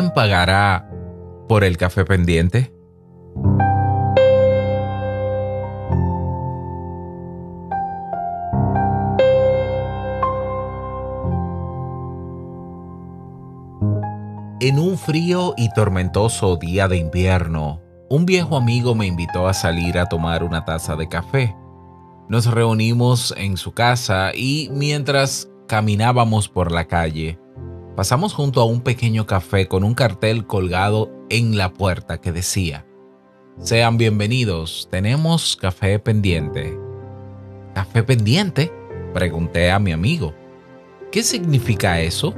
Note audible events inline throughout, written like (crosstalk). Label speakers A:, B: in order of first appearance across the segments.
A: ¿quién pagará por el café pendiente? En un frío y tormentoso día de invierno, un viejo amigo me invitó a salir a tomar una taza de café. Nos reunimos en su casa y mientras caminábamos por la calle, pasamos junto a un pequeño café con un cartel colgado en la puerta que decía, Sean bienvenidos, tenemos café pendiente. ¿Café pendiente? Pregunté a mi amigo. ¿Qué significa eso?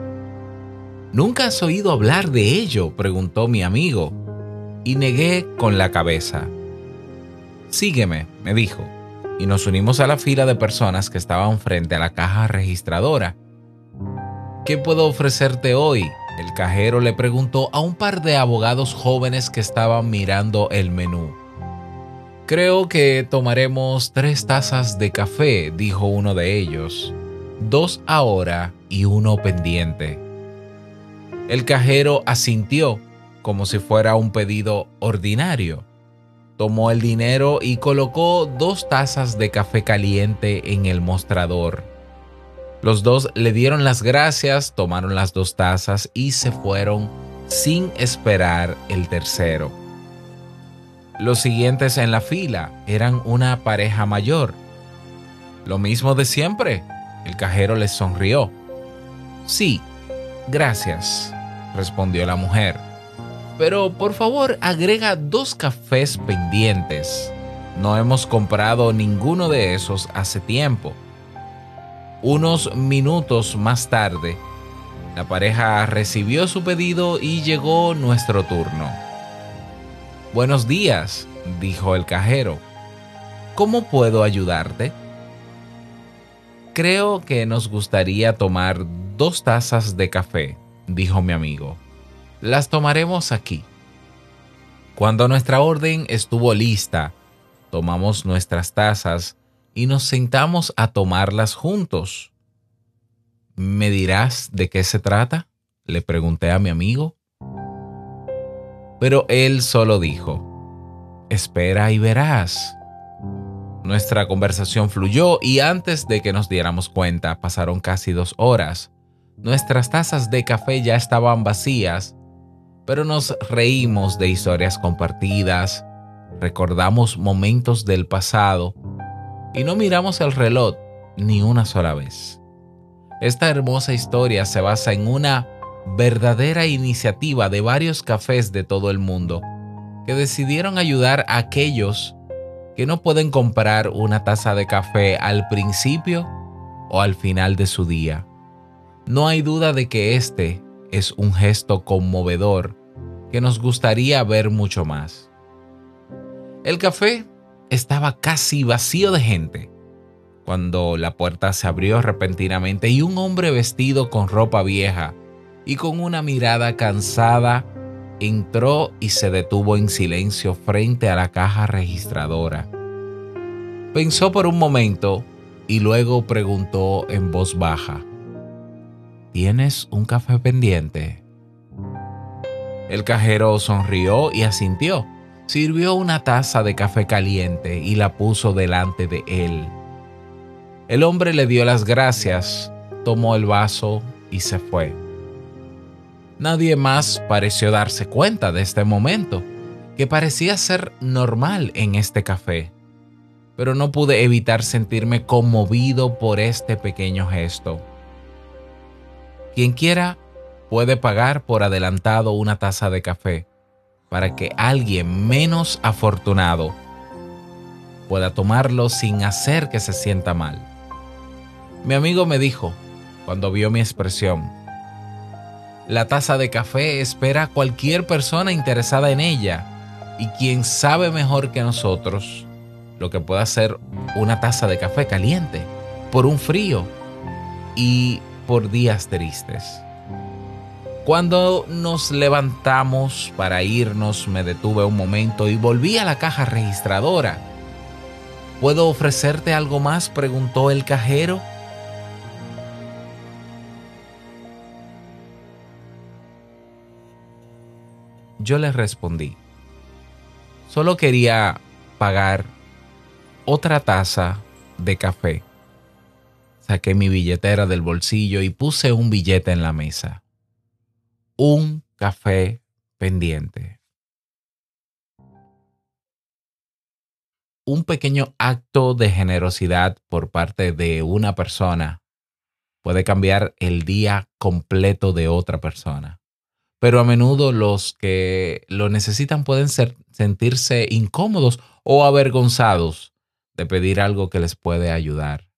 A: ¿Nunca has oído hablar de ello? preguntó mi amigo, y negué con la cabeza. Sígueme, me dijo, y nos unimos a la fila de personas que estaban frente a la caja registradora. ¿Qué puedo ofrecerte hoy? El cajero le preguntó a un par de abogados jóvenes que estaban mirando el menú. Creo que tomaremos tres tazas de café, dijo uno de ellos. Dos ahora y uno pendiente. El cajero asintió como si fuera un pedido ordinario. Tomó el dinero y colocó dos tazas de café caliente en el mostrador. Los dos le dieron las gracias, tomaron las dos tazas y se fueron sin esperar el tercero. Los siguientes en la fila eran una pareja mayor. Lo mismo de siempre. El cajero les sonrió. Sí, gracias respondió la mujer. Pero por favor agrega dos cafés pendientes. No hemos comprado ninguno de esos hace tiempo. Unos minutos más tarde, la pareja recibió su pedido y llegó nuestro turno. Buenos días, dijo el cajero. ¿Cómo puedo ayudarte? Creo que nos gustaría tomar dos tazas de café, dijo mi amigo. Las tomaremos aquí. Cuando nuestra orden estuvo lista, tomamos nuestras tazas y nos sentamos a tomarlas juntos. ¿Me dirás de qué se trata? Le pregunté a mi amigo. Pero él solo dijo, espera y verás. Nuestra conversación fluyó y antes de que nos diéramos cuenta pasaron casi dos horas. Nuestras tazas de café ya estaban vacías, pero nos reímos de historias compartidas, recordamos momentos del pasado y no miramos el reloj ni una sola vez. Esta hermosa historia se basa en una verdadera iniciativa de varios cafés de todo el mundo que decidieron ayudar a aquellos que no pueden comprar una taza de café al principio o al final de su día. No hay duda de que este es un gesto conmovedor que nos gustaría ver mucho más. El café estaba casi vacío de gente cuando la puerta se abrió repentinamente y un hombre vestido con ropa vieja y con una mirada cansada entró y se detuvo en silencio frente a la caja registradora. Pensó por un momento y luego preguntó en voz baja, ¿Tienes un café pendiente? El cajero sonrió y asintió. Sirvió una taza de café caliente y la puso delante de él. El hombre le dio las gracias, tomó el vaso y se fue. Nadie más pareció darse cuenta de este momento, que parecía ser normal en este café, pero no pude evitar sentirme conmovido por este pequeño gesto. Quien quiera puede pagar por adelantado una taza de café para que alguien menos afortunado pueda tomarlo sin hacer que se sienta mal. Mi amigo me dijo, cuando vio mi expresión, la taza de café espera a cualquier persona interesada en ella y quien sabe mejor que nosotros lo que puede hacer una taza de café caliente por un frío y por días tristes. Cuando nos levantamos para irnos, me detuve un momento y volví a la caja registradora. ¿Puedo ofrecerte algo más? preguntó el cajero. yo le respondí, solo quería pagar otra taza de café. Saqué mi billetera del bolsillo y puse un billete en la mesa. Un café pendiente. Un pequeño acto de generosidad por parte de una persona puede cambiar el día completo de otra persona. Pero a menudo los que lo necesitan pueden sentirse incómodos o avergonzados de pedir algo que les puede ayudar.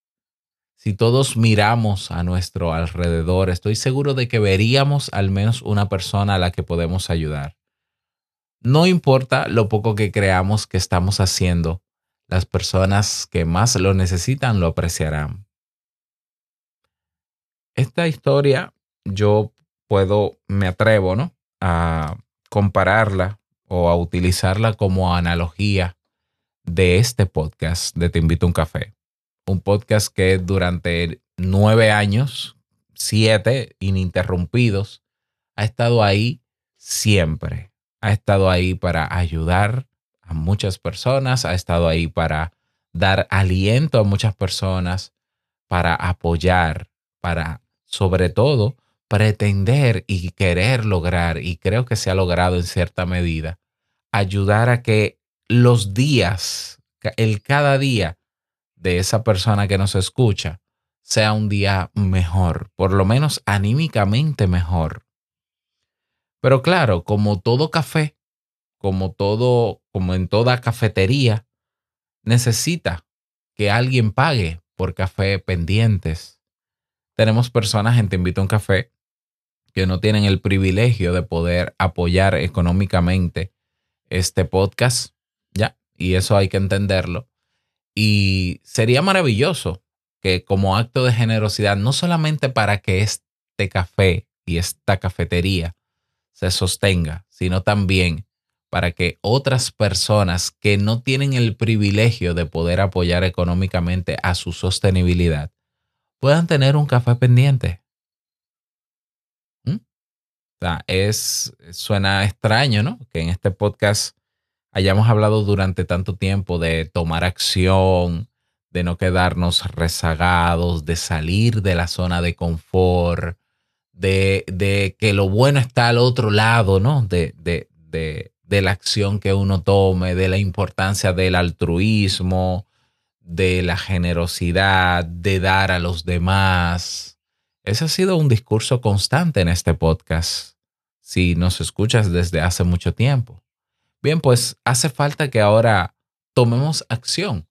A: Si todos miramos a nuestro alrededor, estoy seguro de que veríamos al menos una persona a la que podemos ayudar. No importa lo poco que creamos que estamos haciendo, las personas que más lo necesitan lo apreciarán. Esta historia yo puedo, me atrevo, ¿no? A compararla o a utilizarla como analogía de este podcast de Te invito a un café. Un podcast que durante nueve años, siete ininterrumpidos, ha estado ahí siempre. Ha estado ahí para ayudar a muchas personas, ha estado ahí para dar aliento a muchas personas, para apoyar, para sobre todo pretender y querer lograr, y creo que se ha logrado en cierta medida, ayudar a que los días, el cada día de esa persona que nos escucha, sea un día mejor, por lo menos anímicamente mejor. Pero claro, como todo café, como todo, como en toda cafetería, necesita que alguien pague por café pendientes, tenemos personas en Te Invito a un Café que no tienen el privilegio de poder apoyar económicamente este podcast, ¿ya? Y eso hay que entenderlo. Y sería maravilloso que como acto de generosidad, no solamente para que este café y esta cafetería se sostenga, sino también para que otras personas que no tienen el privilegio de poder apoyar económicamente a su sostenibilidad puedan tener un café pendiente. ¿Mm? O sea, es, suena extraño, ¿no? Que en este podcast hayamos hablado durante tanto tiempo de tomar acción, de no quedarnos rezagados, de salir de la zona de confort, de, que lo bueno está al otro lado, ¿no? De, de, de, de la acción que uno tome, de la importancia del altruismo, de la generosidad, de dar a los demás. Ese ha sido un discurso constante en este podcast, si nos escuchas desde hace mucho tiempo. Bien, pues hace falta que ahora tomemos acción,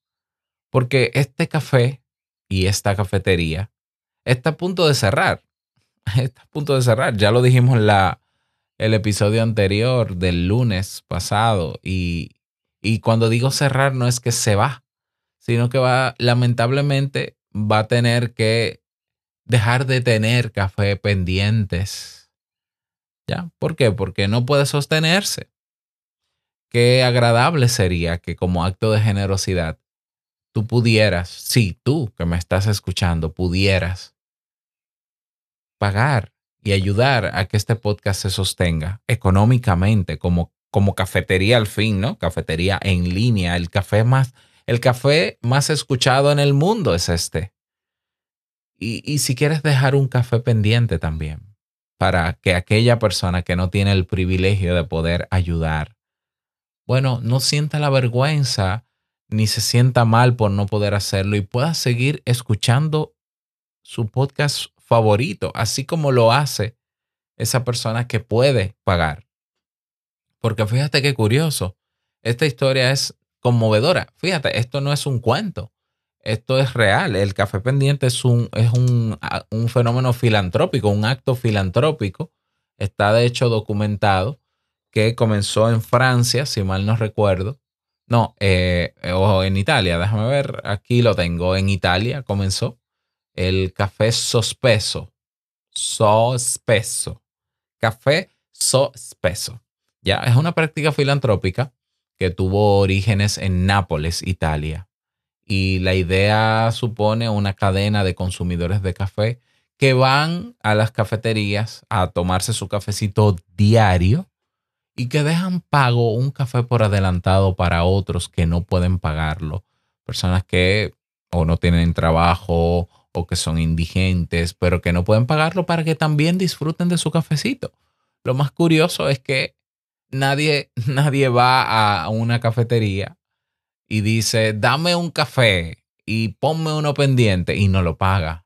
A: porque este café y esta cafetería está a punto de cerrar. (laughs) Está a punto de cerrar. Ya lo dijimos en la, el episodio anterior del lunes pasado. Y, y cuando digo cerrar no es que se va, sino que va, lamentablemente, va a tener que dejar de tener café pendientes. ¿Ya? ¿Por qué? Porque no puede sostenerse. Qué agradable sería que como acto de generosidad tú pudieras, sí, tú que me estás escuchando, pudieras pagar y ayudar a que este podcast se sostenga económicamente como, como cafetería al fin, ¿no? Cafetería en línea, el café más el café más escuchado en el mundo es este. Y, si quieres dejar un café pendiente también, para que aquella persona que no tiene el privilegio de poder ayudar, bueno, no sienta la vergüenza ni se sienta mal por no poder hacerlo y pueda seguir escuchando su podcast favorito, así como lo hace esa persona que puede pagar. Porque fíjate qué curioso, esta historia es conmovedora. Fíjate, esto no es un cuento, esto es real. El café pendiente es un, es un, fenómeno filantrópico, un acto filantrópico. Está de hecho documentado que comenzó en Francia, si mal no recuerdo. No, eh, o en Italia, déjame ver, aquí lo tengo. En Italia comenzó el café sospeso. Sospeso. Café sospeso. Ya, es una práctica filantrópica que tuvo orígenes en Nápoles, Italia. Y la idea supone una cadena de consumidores de café que van a las cafeterías a tomarse su cafecito diario y que dejan pago un café por adelantado para otros que no pueden pagarlo. Personas que o no tienen trabajo o que son indigentes, pero que no pueden pagarlo para que también disfruten de su cafecito. Lo más curioso es que nadie, (laughs) nadie va a una cafetería y dice, dame un café y ponme uno pendiente y no lo paga.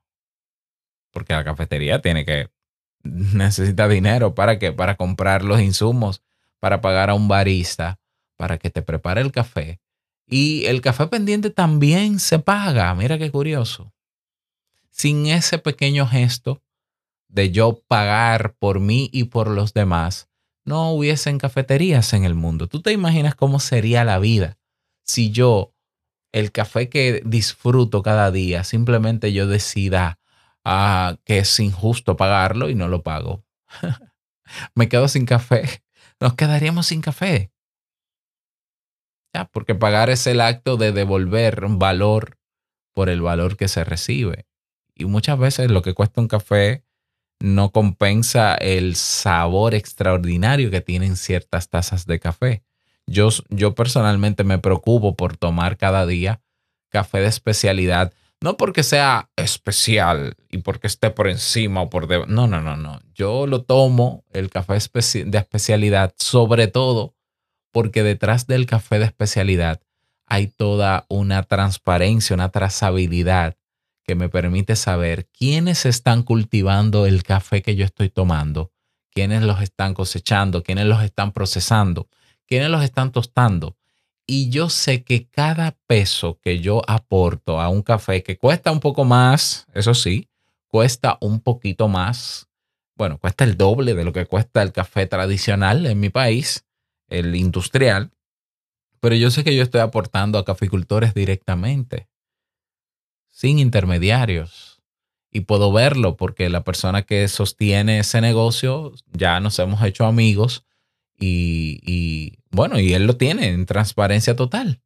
A: Porque la cafetería tiene que, (laughs) necesita dinero para qué? Para comprar los insumos, para pagar a un barista, para que te prepare el café. Y el café pendiente también se paga. Mira qué curioso. Sin ese pequeño gesto de yo pagar por mí y por los demás, no hubiesen cafeterías en el mundo. ¿Tú te imaginas cómo sería la vida si yo, el café que disfruto cada día, simplemente yo decida ah, que es injusto pagarlo y no lo pago? (laughs) Me quedo sin café. Nos quedaríamos sin café. Ya, porque pagar es el acto de devolver valor por el valor que se recibe. Y muchas veces lo que cuesta un café no compensa el sabor extraordinario que tienen ciertas tazas de café. Yo, yo personalmente me preocupo por tomar cada día café de especialidad, no porque sea especial y porque esté por encima o por debajo. No, no, no, no. Yo lo tomo, el café de especialidad, sobre todo porque detrás del café de especialidad hay toda una transparencia, una trazabilidad que me permite saber quiénes están cultivando el café que yo estoy tomando, quiénes los están cosechando, quiénes los están procesando, quiénes los están tostando. Y yo sé que cada peso que yo aporto a un café que cuesta un poco más, eso sí, cuesta un poquito más, bueno, cuesta el doble de lo que cuesta el café tradicional en mi país, el industrial, pero yo sé que yo estoy aportando a caficultores directamente sin intermediarios. Y puedo verlo porque la persona que sostiene ese negocio ya nos hemos hecho amigos y, bueno, y él lo tiene en transparencia total.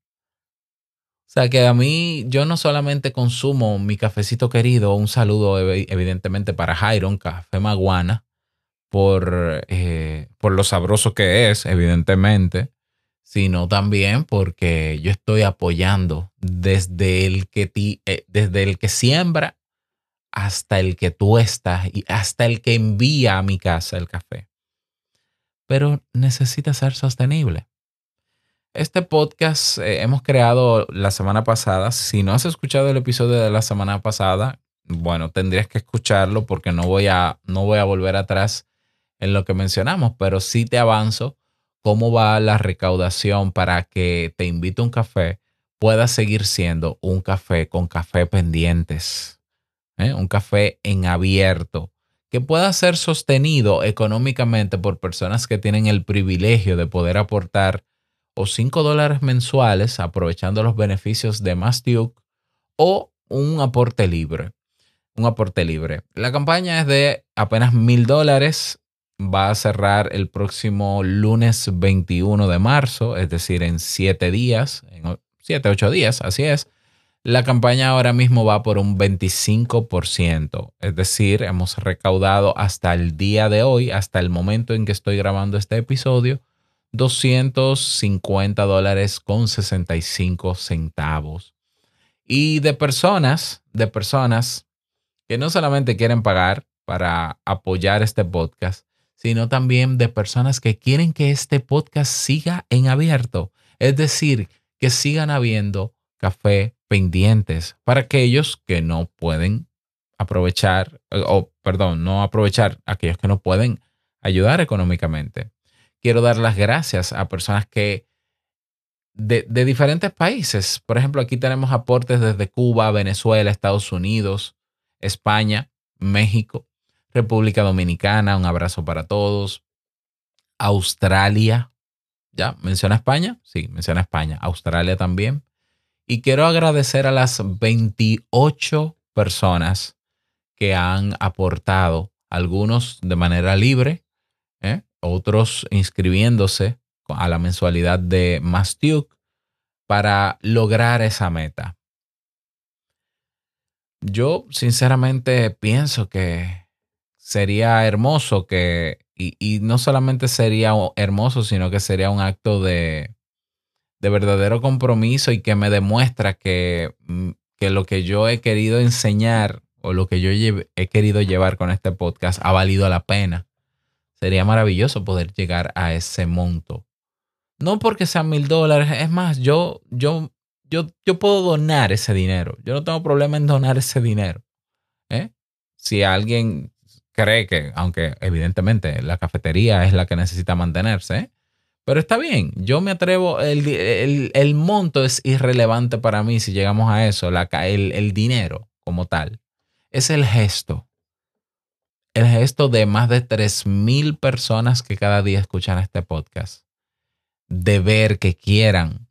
A: O sea que a mí yo no solamente consumo mi cafecito querido, un saludo evidentemente para Jairon, Café Maguana, por, eh, por lo sabroso que es, evidentemente, sino también porque yo estoy apoyando desde el que, eh, desde el que siembra hasta el que tuesta y hasta el que envía a mi casa el café. Pero necesita ser sostenible. Este podcast eh, hemos creado la semana pasada. Si no has escuchado el episodio de la semana pasada, bueno, tendrías que escucharlo porque no voy a, no voy a volver atrás en lo que mencionamos, pero sí te avanzo cómo va la recaudación para que Te invite un café pueda seguir siendo un café con café pendientes, ¿eh? un café en abierto, que pueda ser sostenido económicamente por personas que tienen el privilegio de poder aportar o 5 dólares mensuales aprovechando los beneficios de Mastiuk o un aporte libre. Un aporte libre. La campaña es de apenas mil dólares va a cerrar el próximo lunes 21 de marzo, es decir, en siete días, en siete, ocho días, así es. La campaña ahora mismo va por un 25%, es decir, hemos recaudado hasta el día de hoy, hasta el momento en que estoy grabando este episodio, 250 dólares con 65 centavos. Y de personas, de personas que no solamente quieren pagar para apoyar este podcast, sino también de personas que quieren que este podcast siga en abierto. Es decir, que sigan habiendo café pendientes para aquellos que no pueden aprovechar, o perdón, no aprovechar, aquellos que no pueden ayudar económicamente. Quiero dar las gracias a personas que de, de, diferentes países. Por ejemplo, aquí tenemos aportes desde Cuba, Venezuela, Estados Unidos, España, México, República Dominicana, un abrazo para todos. Australia, ¿ya? ¿Menciona España? Sí, menciona España. Australia también. Y quiero agradecer a las 28 personas que han aportado, algunos de manera libre, ¿eh? otros inscribiéndose a la mensualidad de Mastiuk para lograr esa meta. Yo sinceramente pienso que sería hermoso que Y, no solamente sería hermoso, sino que sería un acto de, de verdadero compromiso y que me demuestra que, mm, que lo que yo he querido enseñar o lo que yo he querido llevar con este podcast ha valido la pena. Sería maravilloso poder llegar a ese monto. No porque sean mil dólares, es más, yo, yo, yo, yo puedo donar ese dinero. Yo no tengo problema en donar ese dinero. ¿eh? Si alguien cree que, aunque evidentemente la cafetería es la que necesita mantenerse, ¿eh? Pero está bien, yo me atrevo, el, monto es irrelevante para mí si llegamos a eso, la, el, el dinero como tal, es el gesto. El gesto de más de 3.000 personas que cada día escuchan este podcast. De ver que quieran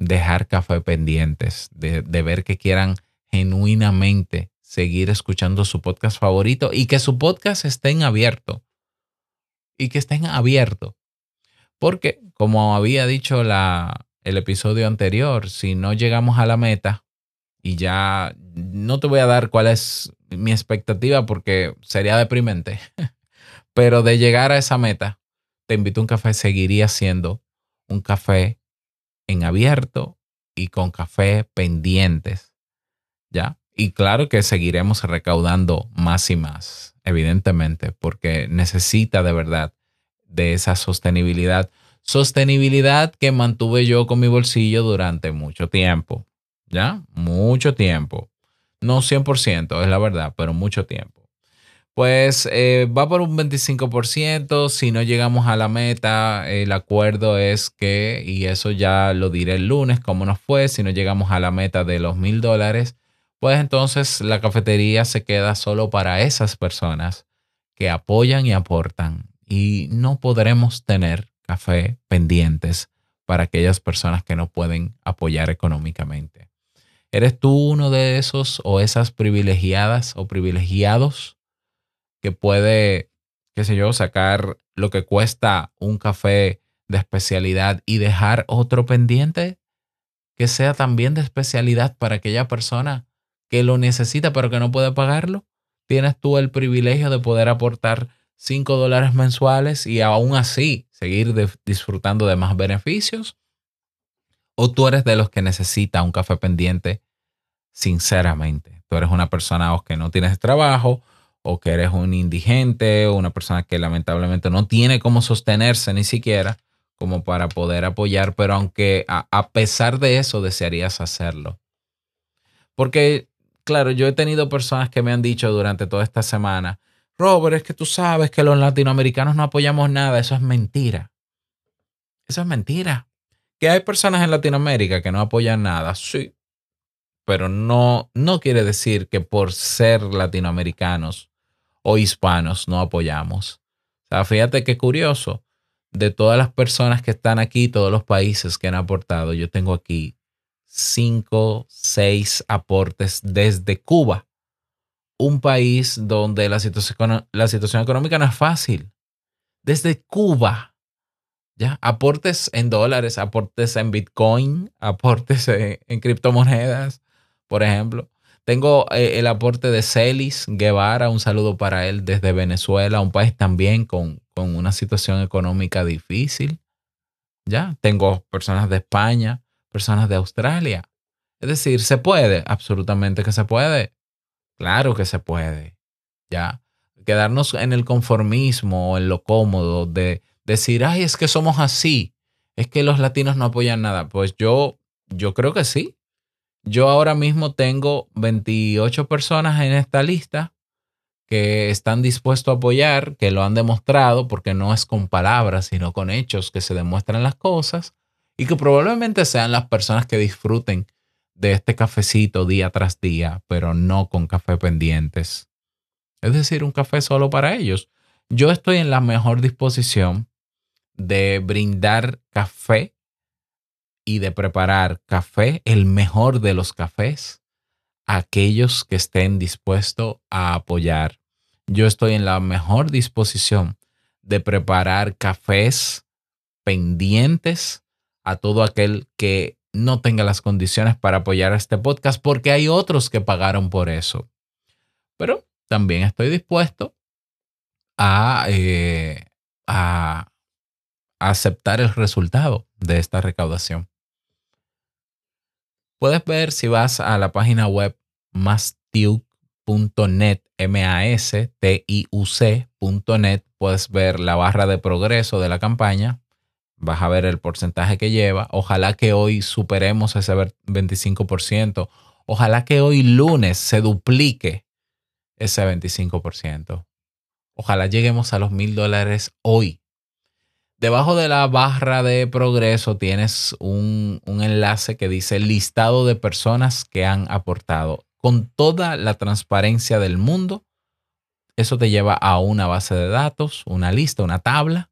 A: dejar café pendientes, de, ver que quieran genuinamente seguir escuchando su podcast favorito y que su podcast esté en abierto. Y que estén abierto. Porque, como había dicho la, el episodio anterior, si no llegamos a la meta, y ya no te voy a dar cuál es mi expectativa porque sería deprimente, (laughs) pero de llegar a esa meta, te invito a un café, seguiría siendo un café en abierto y con café pendientes. ¿Ya? Y claro que seguiremos recaudando más y más, evidentemente, porque necesita de verdad de esa sostenibilidad. Sostenibilidad que mantuve yo con mi bolsillo durante mucho tiempo, ¿ya? Mucho tiempo. No 100%, es la verdad, pero mucho tiempo. Pues eh, va por un 25%. Si no llegamos a la meta, el acuerdo es que, y eso ya lo diré el lunes, cómo nos fue, si no llegamos a la meta de los mil dólares, pues entonces la cafetería se queda solo para esas personas que apoyan y aportan y no podremos tener café pendientes para aquellas personas que no pueden apoyar económicamente. ¿Eres tú uno de esos o esas privilegiadas o privilegiados que puede, qué sé yo, sacar lo que cuesta un café de especialidad y dejar otro pendiente que sea también de especialidad para aquella persona que lo necesita pero que no puede pagarlo, tienes tú el privilegio de poder aportar 5 dólares mensuales y aún así seguir disfrutando de más beneficios. O tú eres de los que necesita un café pendiente, sinceramente. Tú eres una persona o que no tienes trabajo o que eres un indigente o una persona que lamentablemente no tiene cómo sostenerse ni siquiera como para poder apoyar, pero aunque a, a pesar de eso desearías hacerlo. Porque claro, yo he tenido personas que me han dicho durante toda esta semana, Robert, es que tú sabes que los latinoamericanos no apoyamos nada, eso es mentira. Eso es mentira. Que hay personas en Latinoamérica que no apoyan nada, sí, pero no, no quiere decir que por ser latinoamericanos o hispanos no apoyamos. O sea, fíjate qué curioso. De todas las personas que están aquí, todos los países que han aportado, yo tengo aquí cinco, seis aportes desde Cuba, un país donde la situación, económica no es fácil. Desde Cuba, ¿ya? Aportes en dólares, aportes en Bitcoin, (laughs) aportes en, criptomonedas, por ejemplo. Tengo eh, el aporte de Celis Guevara, un saludo para él desde Venezuela, un país también con, con una situación económica difícil. ¿Ya? Tengo personas de España, personas de Australia. Es decir, ¿se puede? Absolutamente que se puede. Claro que se puede. Ya. Quedarnos en el conformismo en lo cómodo de decir, ay, es que somos así. Es que los latinos no apoyan nada. Pues yo, yo creo que sí. Yo ahora mismo tengo 28 personas en esta lista que están dispuestos a apoyar, que lo han demostrado, porque no es con palabras, sino con hechos que se demuestran las cosas y que probablemente sean las personas que disfruten de este cafecito día tras día, pero no con café pendientes. Es decir, un café solo para ellos. Yo estoy en la mejor disposición de brindar café y de preparar café, el mejor de los cafés, a aquellos que estén dispuestos a apoyar. Yo estoy en la mejor disposición de preparar cafés pendientes a todo aquel que no tenga las condiciones para apoyar este podcast, porque hay otros que pagaron por eso. Pero también estoy dispuesto a, eh, a, aceptar el resultado de esta recaudación. Puedes ver si vas a la página web mastiuc.net, M-A-S-T-I-U-C.net, puedes ver la barra de progreso de la campaña, vas a ver el porcentaje que lleva. Ojalá que hoy superemos ese 25%. Ojalá que hoy lunes se duplique ese 25%. Ojalá lleguemos a los mil dólares hoy. Debajo de la barra de progreso tienes un, un, enlace que dice listado de personas que han aportado. Con toda la transparencia del mundo, eso te lleva a una base de datos, una lista, una tabla.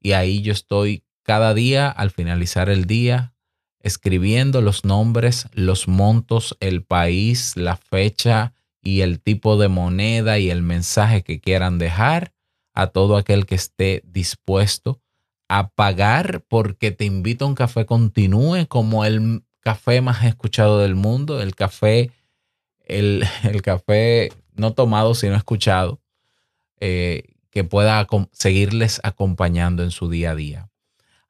A: Y ahí yo estoy cada día, al finalizar el día, escribiendo los nombres, los montos, el país, la fecha y el tipo de moneda y el mensaje que quieran dejar a todo aquel que esté dispuesto a pagar porque te invito a un café continúe como el café más escuchado del mundo, el café, el, (laughs) café no tomado sino escuchado, eh, que pueda seguirles acompañando en su día a día.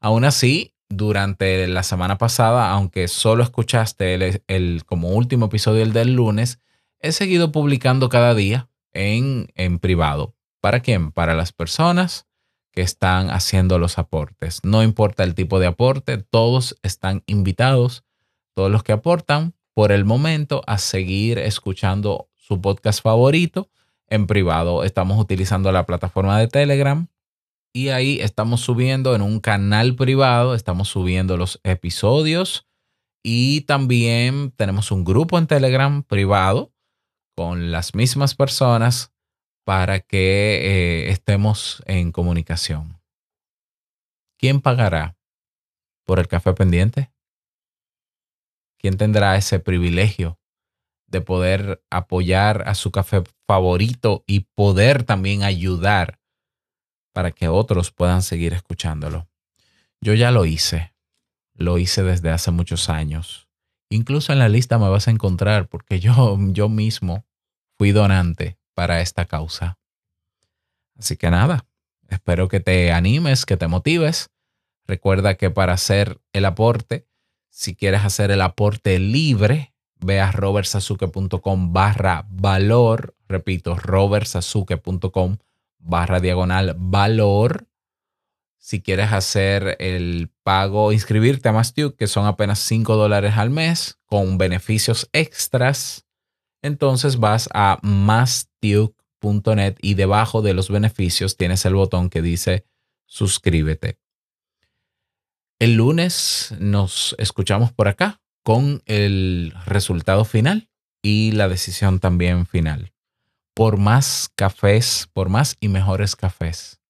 A: Aún así, durante la semana pasada, aunque solo escuchaste el, como último episodio el del lunes, he seguido publicando cada día en, en privado. ¿Para quién? Para las personas que están haciendo los aportes. No importa el tipo de aporte, todos están invitados, todos los que aportan por el momento a seguir escuchando su podcast favorito en privado. Estamos utilizando la plataforma de Telegram y ahí estamos subiendo en un canal privado, estamos subiendo los episodios y también tenemos un grupo en Telegram privado con las mismas personas para que eh, estemos en comunicación. ¿Quién pagará por el café pendiente? ¿Quién tendrá ese privilegio de poder apoyar a su café favorito y poder también ayudar para que otros puedan seguir escuchándolo? Yo ya lo hice, lo hice desde hace muchos años. Incluso en la lista me vas a encontrar porque yo, (laughs) yo mismo fui donante para esta causa. Así que nada, espero que te animes, que te motives. Recuerda que para hacer el aporte, si quieres hacer el aporte libre, ve a robertsazuke.com barra valor. Repito, robertsazuke.com barra diagonal valor. Si quieres hacer el pago, inscribirte a Mastiuk, que son apenas 5 dólares al mes, con beneficios extras, entonces vas a mastiuk.net y debajo de los beneficios tienes el botón que dice suscríbete. El lunes nos escuchamos por acá con el resultado final y la decisión también final. Por más cafés, por más y mejores cafés.